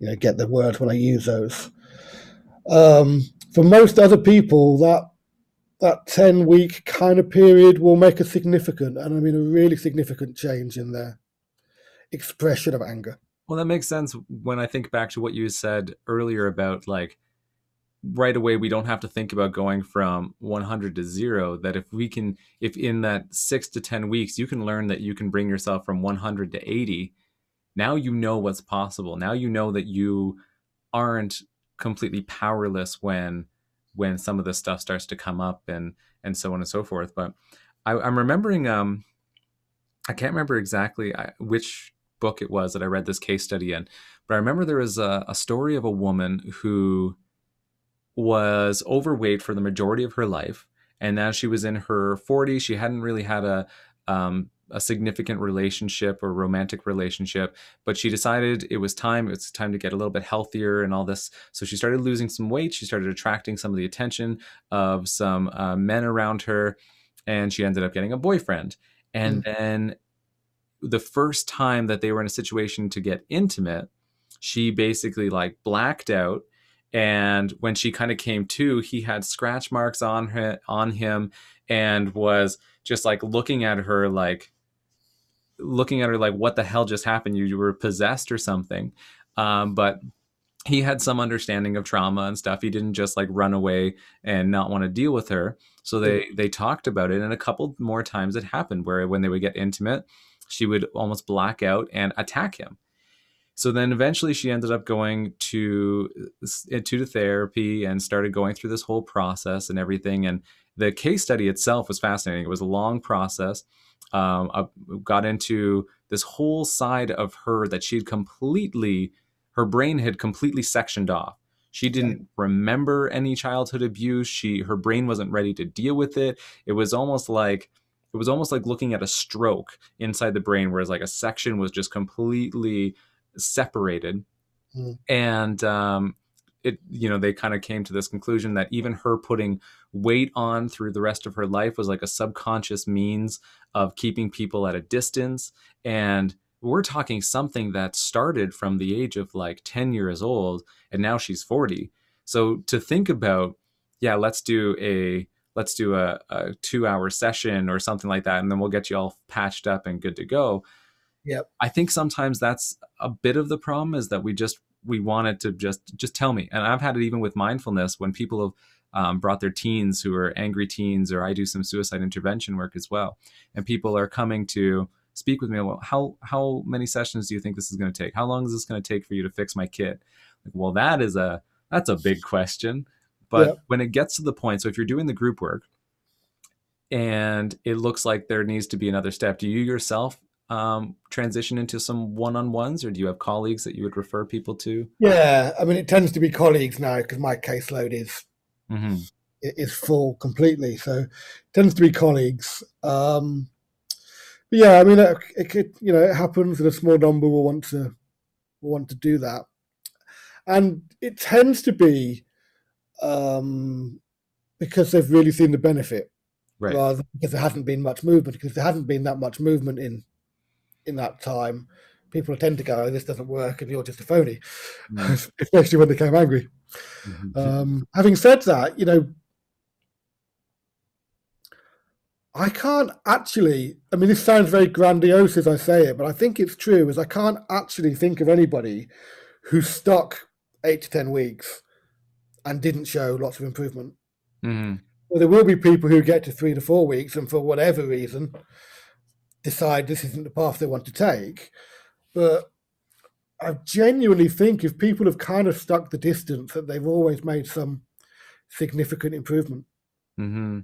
you know, get the words when I use those. Um, for most other people, that that 10 week kind of period will make a significant, and I mean a really significant change in their expression of anger. Well, that makes sense when I think back to what you said earlier about like right away we don't have to think about going from 100 to 0 that if we can if in that 6 to 10 weeks you can learn that you can bring yourself from 100 to 80 now you know what's possible now you know that you aren't completely powerless when when some of this stuff starts to come up and and so on and so forth. But I, am remembering um, I can't remember exactly which book it was that I read this case study in, but I remember there was a, a story of a woman who was overweight for the majority of her life. And now she was in her 40s. She hadn't really had a um, a significant relationship or romantic relationship but she decided it was time it's time to get a little bit healthier and all this so she started losing some weight she started attracting some of the attention of some uh, men around her and she ended up getting a boyfriend and mm. then the first time that they were in a situation to get intimate she basically like blacked out and when she kind of came to he had scratch marks on her on him and was just like looking at her like looking at her like, what the hell just happened? You, you were possessed or something. Um, but he had some understanding of trauma and stuff. He didn't just like run away and not want to deal with her. So they they talked about it, and a couple more times it happened where when they would get intimate, she would almost black out and attack him. So then eventually she ended up going to to the therapy and started going through this whole process and everything. And the case study itself was fascinating. It was a long process um, I got into this whole side of her that she'd completely, her brain had completely sectioned off. She didn't remember any childhood abuse. She, her brain wasn't ready to deal with it. It was almost like, it was almost like looking at a stroke inside the brain, whereas like a section was just completely separated. Mm. And um, it you know they kind of came to this conclusion that even her putting weight on through the rest of her life was like a subconscious means of keeping people at a distance and we're talking something that started from the age of like 10 years old and now she's 40 so to think about yeah let's do a let's do a, a two hour session or something like that and then we'll get you all patched up and good to go. Yep. i think sometimes that's a bit of the problem is that we just we wanted to just just tell me. And i've had it even with mindfulness when people have um, brought their teens who are angry teens or i do some suicide intervention work as well. And people are coming to speak with me well how how many sessions do you think this is going to take? How long is this going to take for you to fix my kid? Like, well that is a that's a big question but Yeah. when it gets to the point so if you're doing the group work and it looks like there needs to be another step do you yourself um, transition into some one-on-ones or do you have colleagues that you would refer people to Yeah, I mean, it tends to be colleagues now because my caseload is mm-hmm. is full completely. So it tends to be colleagues. Um, but yeah, I mean, it, it could, you know, it happens that a small number will want to will want to do that, and it tends to be um, because they've really seen the benefit, right rather than because there hasn't been much movement. Because there hasn't been that much movement in in that time, people tend to go, oh, "This doesn't work," and you're just a phony, Mm. (laughs) especially when they came angry. Mhm. Um, having said that, you know, I can't actually. I mean, this sounds very grandiose as I say it, but I think it's true. Is I can't actually think of anybody who stuck eight to ten weeks and didn't show lots of improvement. Mhm. Well, there will be people who get to three to four weeks and for whatever reason decide this isn't the path they want to take. But I genuinely think if people have kind of stuck the distance, that they've always made some significant improvement. Mm-hmm.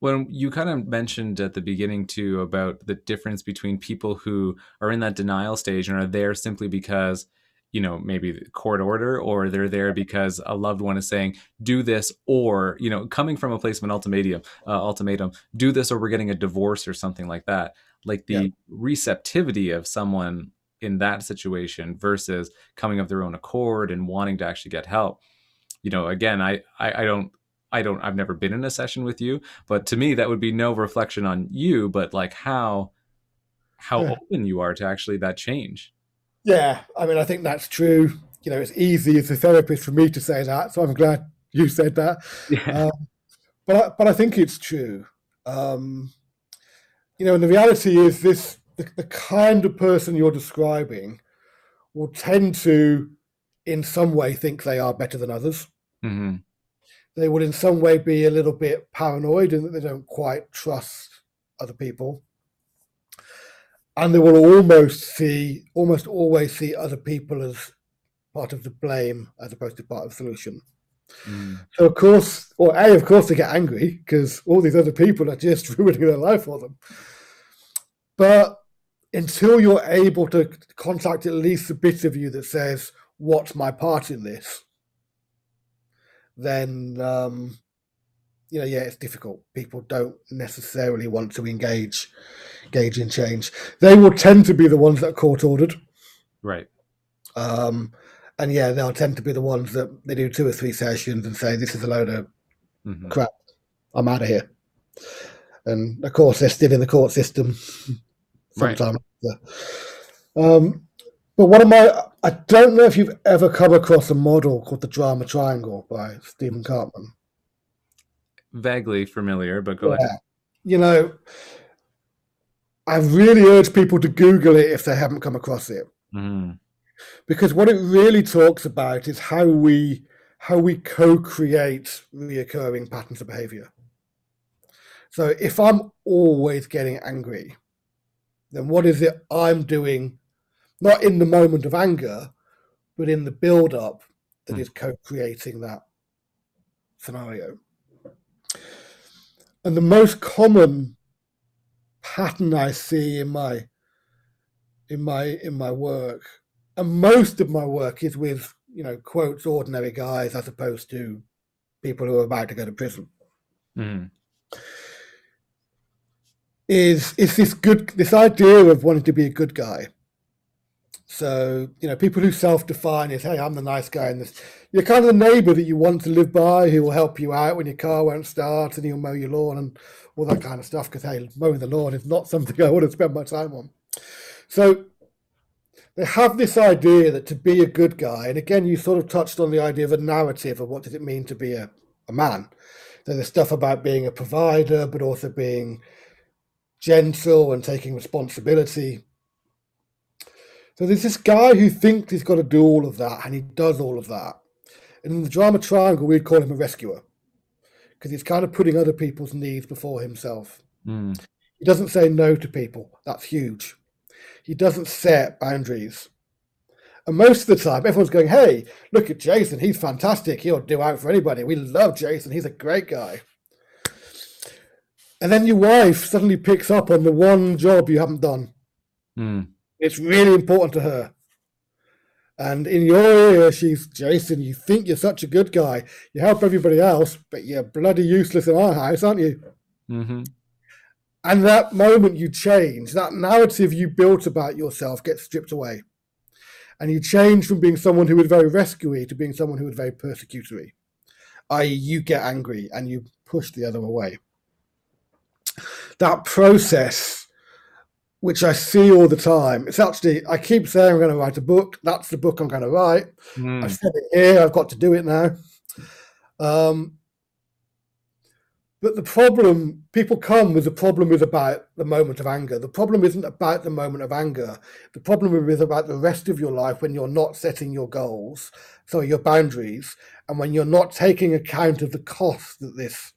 When you kind of mentioned at the beginning too about the difference between people who are in that denial stage and are there simply because, you know, maybe court order, or they're there because a loved one is saying, "Do this," or you know, coming from a place of an ultimatum, uh, ultimatum, do this, or we're getting a divorce or something like that. Like the Yeah. receptivity of someone in that situation versus coming of their own accord and wanting to actually get help. You know, again, I, I, I don't I don't I've never been in a session with you, but to me that would be no reflection on you, but like how how Yeah. open you are to actually that change. Yeah, I mean, I think that's true. You know, it's easy as a therapist for me to say that, so I'm glad (laughs) you said that. Yeah. Um, but I, but I think it's true. Um, you know, and the reality is this: the, the kind of person you're describing will tend to, in some way, think they are better than others. hmm They will, in some way, be a little bit paranoid and that they don't quite trust other people, and they will almost see, almost always see other people as part of the blame as opposed to part of the solution. mm So of course, or a, of course, they get angry because all these other people are just (laughs) ruining their life for them. But until you're able to contact at least a bit of you that says, "What's my part in this?" then um, you know, yeah, it's difficult. People don't necessarily want to engage, engage in change. They will tend to be the ones that are court ordered. Right. Um, and yeah, they'll tend to be the ones that they do two or three sessions and say, "This is a load of hmm crap. I'm out of here." And of course, they're still in the court system (laughs) Right. sometimes. Um, but one of my, I don't know if you've ever come across a model called the Drama Triangle by Stephen Karpman. Vaguely familiar, but go ahead. You know, I really urge people to Google it if they haven't come across it. hmm because what it really talks about is how we how we co-create reoccurring patterns of behavior so if i'm always getting angry then what is it i'm doing not in the moment of anger but in the build up that Hmm. is co-creating that scenario and the most common pattern i see in my in my in my work and most of my work is with you know quotes ordinary guys as opposed to people who are about to go to prison. Hmm is is this good this idea of wanting to be a good guy so you know people who self-define as hey i'm the nice guy in this you're kind of the neighbor that you want to live by who will help you out when your car won't start and he'll mow your lawn and all that kind of stuff because hey mowing the lawn is not (laughs) something i want to spend my time on so they have this idea that to be a good guy, and again, you sort of touched on the idea of a narrative of what does it mean to be a, a man. So there's stuff about being a provider, but also being gentle and taking responsibility. So there's this guy who thinks he's got to do all of that, and he does all of that. And in the drama triangle, we'd call him a rescuer because he's kind of putting other people's needs before himself. Mm. He doesn't say no to people. That's huge. He doesn't set boundaries. And most of the time, everyone's going, hey, look at Jason. He's fantastic. He'll do out for anybody. We love Jason. He's a great guy. And then your wife suddenly picks up on the one job you haven't done. Mm. It's really important to her. And in your ear, she's Jason. You think you're such a good guy. You help everybody else, but you're bloody useless in our house, aren't you? Mm-hmm. And that moment you change, that narrative you built about yourself gets stripped away. And you change from being someone who was very rescuey to being someone who was very persecutory. I.e., you get angry and you push the other away. That process which I see all the time. It's actually, I keep saying I'm going to write a book. That's the book I'm going to write. Mm. I've said it here. I've got to do it now. Um, but the problem, people come with the problem is about the moment of anger. The problem isn't about the moment of anger. The problem is about the rest of your life when you're not setting your goals, so your boundaries, and when you're not taking account of the cost that this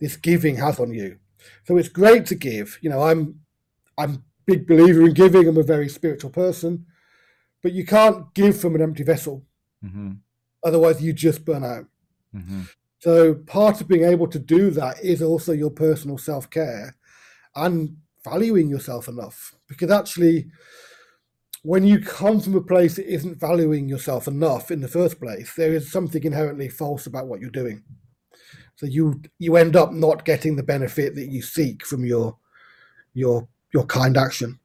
this giving has on you. So it's great to give. You know, I'm I'm a big believer in giving. I'm a very spiritual person, but you can't give from an empty vessel. Mm-hmm. Otherwise, you just burn out. Mm-hmm. So part of being able to do that is also your personal self care and valuing yourself enough. Because actually, when you come from a place that isn't valuing yourself enough in the first place, there is something inherently false about what you're doing. So you you end up not getting the benefit that you seek from your your your kind action.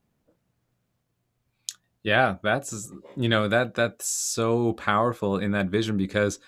Yeah, that's you know that that's so powerful in that vision because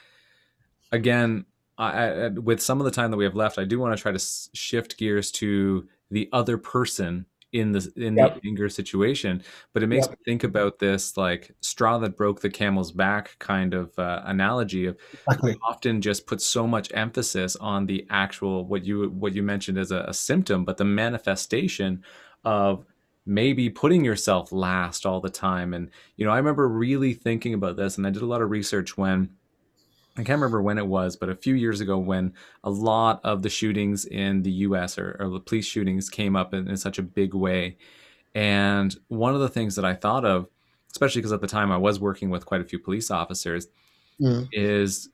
again, I, I, with some of the time that we have left, I do want to try to shift gears to the other person in the in yep. the anger situation. But it makes yep. me think about this like straw that broke the camel's back kind of uh, analogy of exactly. often just put so much emphasis on the actual what you what you mentioned as a, a symptom, but the manifestation of maybe putting yourself last all the time. And, you know, I remember really thinking about this, and I did a lot of research when I can't remember when it was, but a few years ago when a lot of the shootings in the US or, or the police shootings came up in, in, such a big way. And one of the things that I thought of, especially because at the time I was working with quite a few police officers, mm. is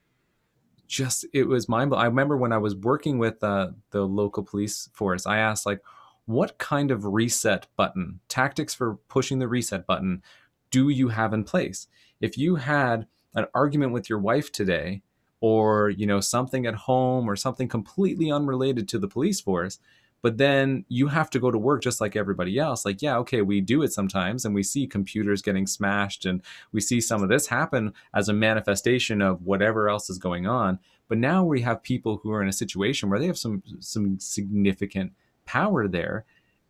just it was mind blowing. I remember when I was working with uh, the local police force, I asked like, what kind of reset button, tactics for pushing the reset button, do you have in place? If you had an argument with your wife today, or you know something at home, or something completely unrelated to the police force, but then you have to go to work just like everybody else like yeah okay we do it sometimes and we see computers getting smashed and we see some of this happen as a manifestation of whatever else is going on but now we have people who are in a situation where they have some some significant power there.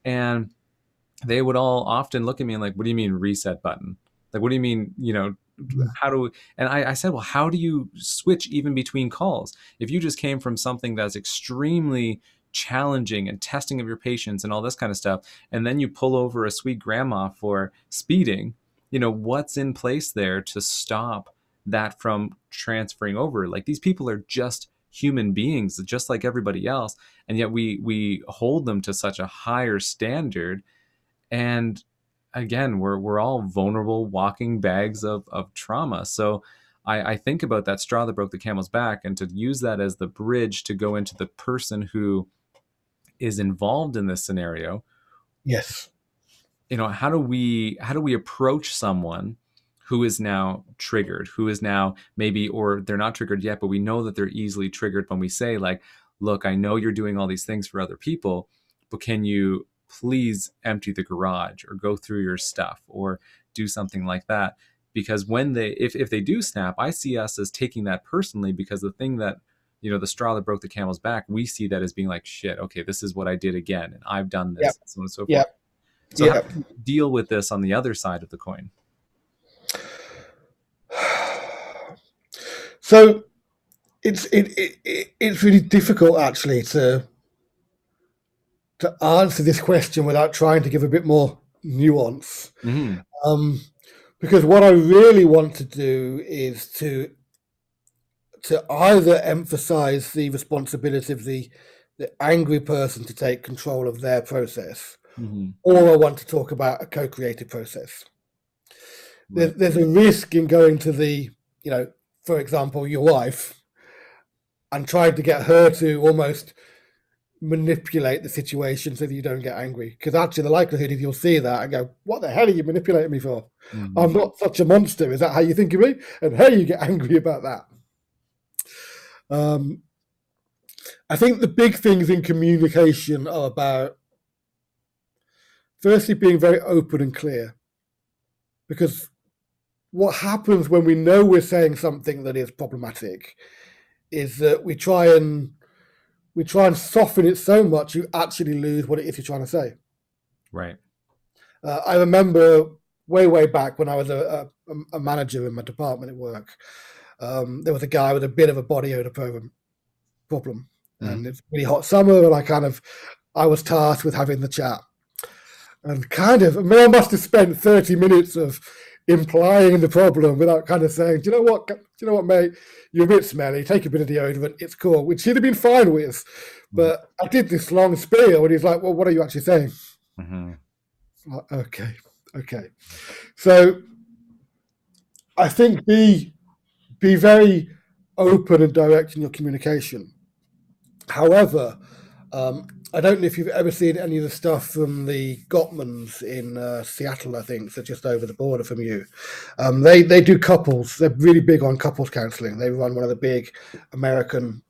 And they would all often look at me and like, what do you mean reset button? Like, what do you mean, you know, mm-hmm. how do and I, I, said well how do you switch even between calls if you just came from something that's extremely challenging and testing of your patience and all this kind of stuff and then you pull over a sweet grandma for speeding you know what's in place there to stop that from transferring over like these people are just human beings just like everybody else and yet we we hold them to such a higher standard. And again we're we're all vulnerable walking bags of of trauma. So I, I think about that straw that broke the camel's back and to use that as the bridge to go into the person who is involved in this scenario yes. You know how do we how do we approach someone who is now triggered, who is now maybe, or they're not triggered yet, but we know that they're easily triggered when we say, like, look, I know you're doing all these things for other people, but can you please empty the garage or go through your stuff or do something like that? Because when they, if, if they do snap, I see us as taking that personally because the thing that, you know, the straw that broke the camel's back, we see that as being like, shit, okay, this is what I did again. And I've done this, yep. and so on and so yep. So yep. deal with this on the other side of the coin? So it's it, it, it's really difficult actually to to answer this question without trying to give a bit more nuance. Mm-hmm. Um, because what I really want to do is to to either emphasize the responsibility of the the angry person to take control of their process, mm-hmm. or I want to talk about a co-creative process. Right. There's, there's a risk in going to the, you know, for example, your wife, and trying to get her to almost manipulate the situation so that you don't get angry. Because actually, the likelihood is you'll see that and go, "What the hell are you manipulating me for? Mm-hmm. I'm not such a monster." Is that how you think of me? And how you get (laughs) angry about that? Um, I think the big things in communication are about firstly being very open and clear, because what happens when we know we're saying something that is problematic is that we try and we try and soften it so much you actually lose what it is you're trying to say. Right. Uh, I remember way, way back when I was a, a, a manager in my department at work, um, there was a guy with a bit of a body odor problem. problem. Mm. And it's really hot summer, and I kind of, I was tasked with having the chat. And kind of, I mean, I must have spent 30 minutes of implying the problem without kind of saying, do you know what, do you know what, mate? You're a bit smelly. Take a bit of deodorant. It's cool, which he'd have been fine with. But I did this long spiel, and he's like, well, what are you actually saying? Mm-hmm. Like, okay, okay. So I think be be very open and direct in your communication. However, um, I don't know if you've ever seen any of the stuff from the Gottmans in uh, Seattle. I think so, just over the border from you. Um, they they do couples. They're really big on couples counselling. They run one of the big American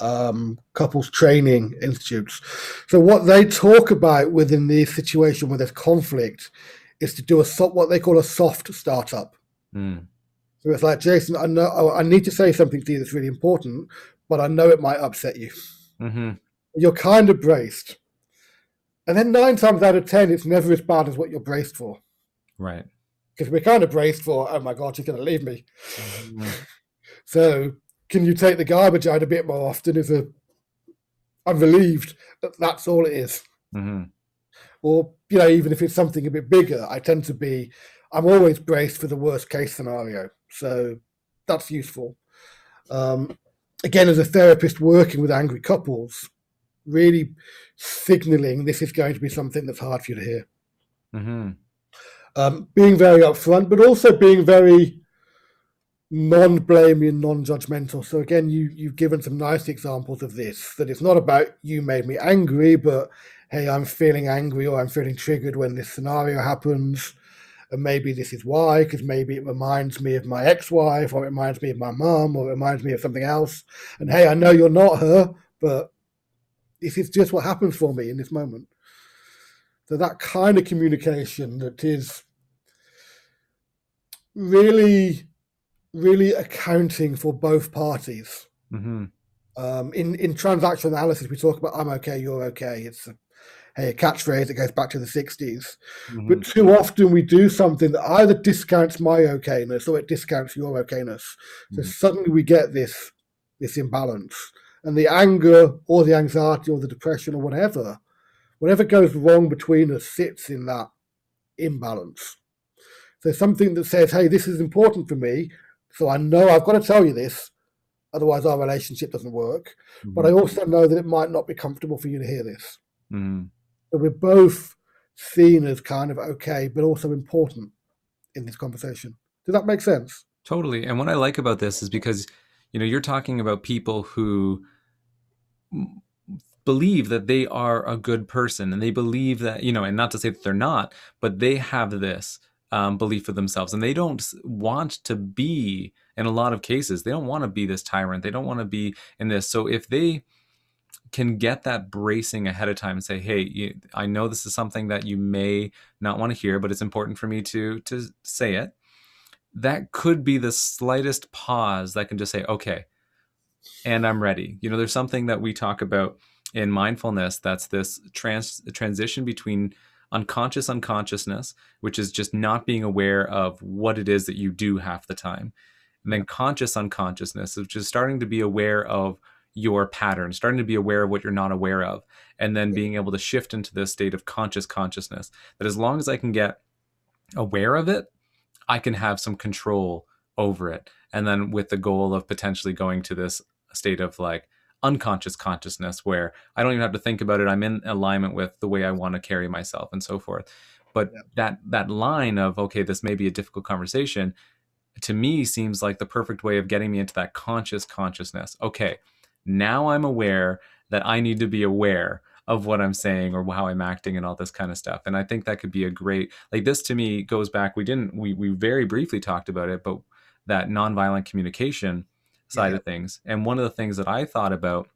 um, couples training institutes. So what they talk about within the situation where there's conflict is to do a what they call a soft startup. Mm. So it's like Jason, I know I need to say something to you that's really important, but I know it might upset you. Mm-hmm you're kind of braced. And then nine times out of ten, it's never as bad as what you're braced for. Right. Because we're kind of braced for, oh my God, she's going to leave me. Mm-hmm. (laughs) so can you take the garbage out a bit more often? Is a, I'm relieved that that's all it is. Mm-hmm. Or, you know, even if it's something a bit bigger, I tend to be, I'm always braced for the worst case scenario. So that's useful. Um, again, as a therapist working with angry couples, really signaling this is going to be something that's hard for you to hear. Mm-hmm. Um, being very upfront, but also being very non-blaming, non-judgmental. So again, you you've given some nice examples of this. That it's not about you made me angry, but hey, I'm feeling angry or I'm feeling triggered when this scenario happens. And maybe this is why, because maybe it reminds me of my ex-wife, or it reminds me of my mom, or it reminds me of something else. And hey, I know you're not her, but this is just what happens for me in this moment. So that kind of communication that is really, really accounting for both parties. Mm-hmm. Um, in in transaction analysis, we talk about "I'm okay, you're okay." It's a, hey, a catchphrase that goes back to the 60s. Mm-hmm. But too often we do something that either discounts my okayness or it discounts your okayness. So mm-hmm. suddenly we get this this imbalance and the anger or the anxiety or the depression or whatever, whatever goes wrong between us sits in that imbalance. So something that says, hey, this is important for me, so I know I've got to tell you this, otherwise our relationship doesn't work. Mm-hmm. But I also know that it might not be comfortable for you to hear this. Mm-hmm. So we're both seen as kind of okay, but also important in this conversation. Does that make sense? Totally. And what I like about this is because, you know, you're talking about people who believe that they are a good person and they believe that you know and not to say that they're not but they have this um, belief of themselves and they don't want to be in a lot of cases they don't want to be this tyrant they don't want to be in this. So if they can get that bracing ahead of time and say hey you, i know this is something that you may not want to hear but it's important for me to to say it that could be the slightest pause that can just say okay and I'm ready. You know, there's something that we talk about in mindfulness that's this trans transition between unconscious unconsciousness, which is just not being aware of what it is that you do half the time, and then conscious unconsciousness, which is starting to be aware of your pattern, starting to be aware of what you're not aware of, and then being able to shift into this state of conscious consciousness. That as long as I can get aware of it, I can have some control over it. And then with the goal of potentially going to this state of like unconscious consciousness where I don't even have to think about it. I'm in alignment with the way I want to carry myself and so forth. But yeah. that that line of okay, this may be a difficult conversation to me seems like the perfect way of getting me into that conscious consciousness. Okay, now I'm aware that I need to be aware of what I'm saying or how I'm acting and all this kind of stuff. And I think that could be a great like this to me goes back. We didn't we we very briefly talked about it, but that nonviolent communication side yeah. of things. And one of the things that I thought about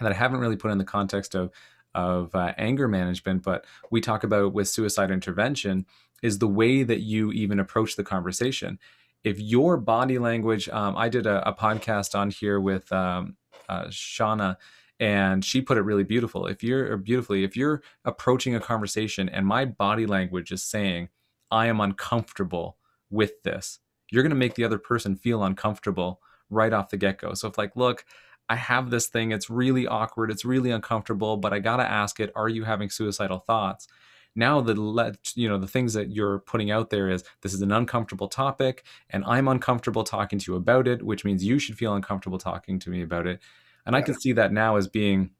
that I haven't really put in the context of of uh, anger management, but we talk about with suicide intervention is the way that you even approach the conversation. If your body language, um, I did a, a, podcast on here with um, uh, Shauna, and she put it really beautiful. If you're beautifully, if you're approaching a conversation and my body language is saying, "I am uncomfortable with this," you're going to make the other person feel uncomfortable right off the get go. So if like, look, I have this thing, it's really awkward, it's really uncomfortable, but I got to ask it, are you having suicidal thoughts? Now the let you know the things that you're putting out there is this is an uncomfortable topic and I'm uncomfortable talking to you about it, which means you should feel uncomfortable talking to me about it. And I can see that now as being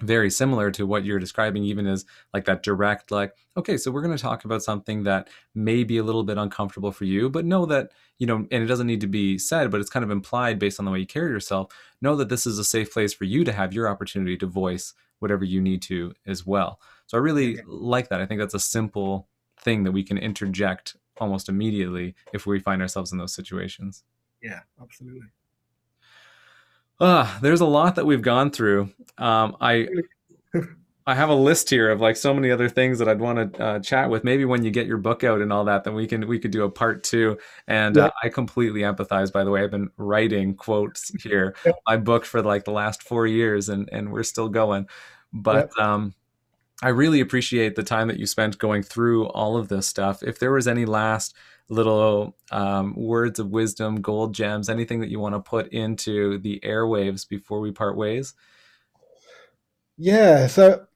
very similar to what you're describing even is like that direct like okay so we're going to talk about something that may be a little bit uncomfortable for you but know that you know and it doesn't need to be said but it's kind of implied based on the way you carry yourself know that this is a safe place for you to have your opportunity to voice whatever you need to as well. So i really like that. I think that's a simple thing that we can interject almost immediately if we find ourselves in those situations. Yeah absolutely uh, there's a lot that we've gone through. Um, I I have a list here of like so many other things that I'd want to uh, chat with. Maybe when you get your book out and all that, then we can we could do a part two. And yeah. uh, I completely empathize. By the way, I've been writing quotes here. Yeah. I booked for like the last four years, and and we're still going. But yeah. um, I really appreciate the time that you spent going through all of this stuff. If there was any last little um, words of wisdom, gold gems, anything that you want to put into the airwaves before we part ways? Yeah, so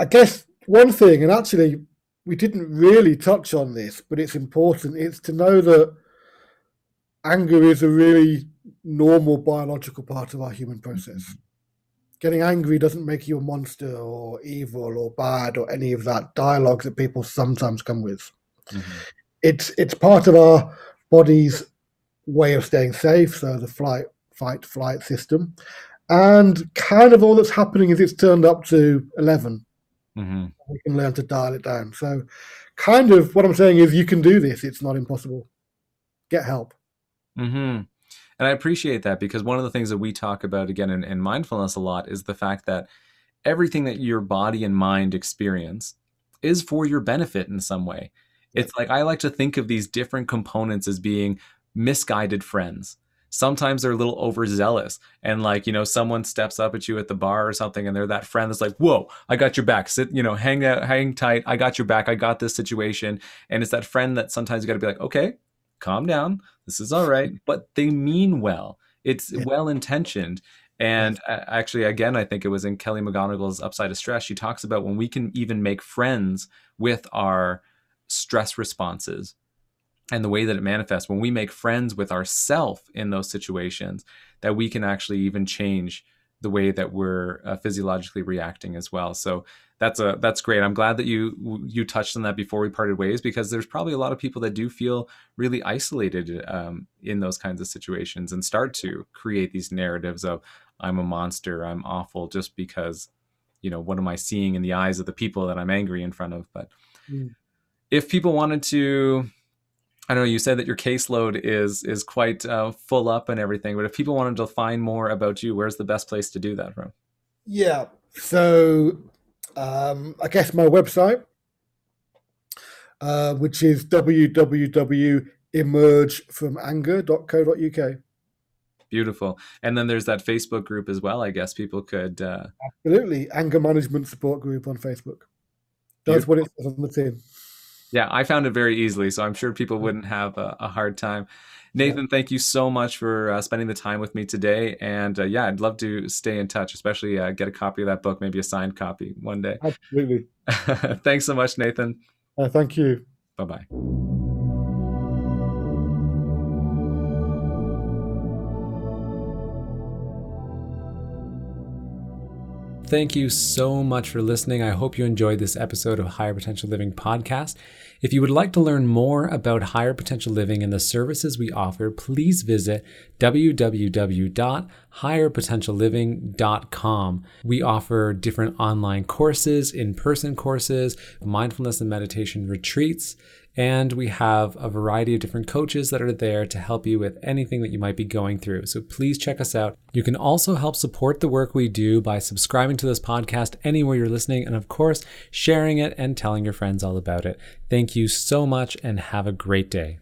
I guess one thing, and actually we didn't really touch on this, but it's important, it's to know that anger is a really normal biological part of our human process. Getting angry doesn't make you a monster or evil or bad or any of that dialogue that people sometimes come with. Mm-hmm. It's it's part of our body's way of staying safe, so the flight, fight, flight system, and kind of all that's happening is it's turned up to 11 mm-hmm. We can learn to dial it down. So, kind of what I'm saying is you can do this. It's not impossible. Get help. Mm-hmm. And I appreciate that because one of the things that we talk about again in, in mindfulness a lot is the fact that everything that your body and mind experience is for your benefit in some way. It's like I like to think of these different components as being misguided friends. Sometimes they're a little overzealous and like, you know, someone steps up at you at the bar or something and they're that friend that's like, "Whoa, I got your back. Sit, you know, hang out, hang tight. I got your back. I got this situation." And it's that friend that sometimes you got to be like, "Okay, calm down. This is all right." But they mean well. It's yeah. well intentioned. And uh, actually, again, I think it was in Kelly McGonigal's Upside of Stress. She talks about when we can even make friends with our stress responses and the way that it manifests when we make friends with ourself in those situations that we can actually even change the way that we're uh, physiologically reacting as well. So that's a that's great. I'm glad that you you touched on that before we parted ways because there's probably a lot of people that do feel really isolated um, in those kinds of situations and start to create these narratives of i'm a monster i'm awful just because you know what am i seeing in the eyes of the people that i'm angry in front of? But mm if people wanted to I don't know. You said that your caseload is is quite uh, full up and everything, but if people wanted to find more about you, where's the best place to do that from? Yeah, so um, I guess my website, uh, which is www.emergefromanger.co.uk. Beautiful, and then there's that Facebook group as well. I guess people could uh... absolutely anger management support group on Facebook. That's Beautiful. what it says on the tin. Yeah, I found it very easily, so I'm sure people wouldn't have a, a hard time. Nathan, thank you so much for uh, spending the time with me today. And uh, yeah, I'd love to stay in touch, especially uh, get a copy of that book, maybe a signed copy one day. Absolutely. (laughs) Thanks so much, Nathan. Uh, thank you. Bye bye. Thank you so much for listening. I hope you enjoyed this episode of Higher Potential Living podcast. If you would like to learn more about Higher Potential Living and the services we offer, please visit www.higherpotentialliving.com. We offer different online courses, in person courses, mindfulness and meditation retreats and we have a variety of different coaches that are there to help you with anything that you might be going through. So please check us out. You can also help support the work we do by subscribing to this podcast anywhere you're listening, and of course, sharing it and telling your friends all about it. Thank you so much and have a great day.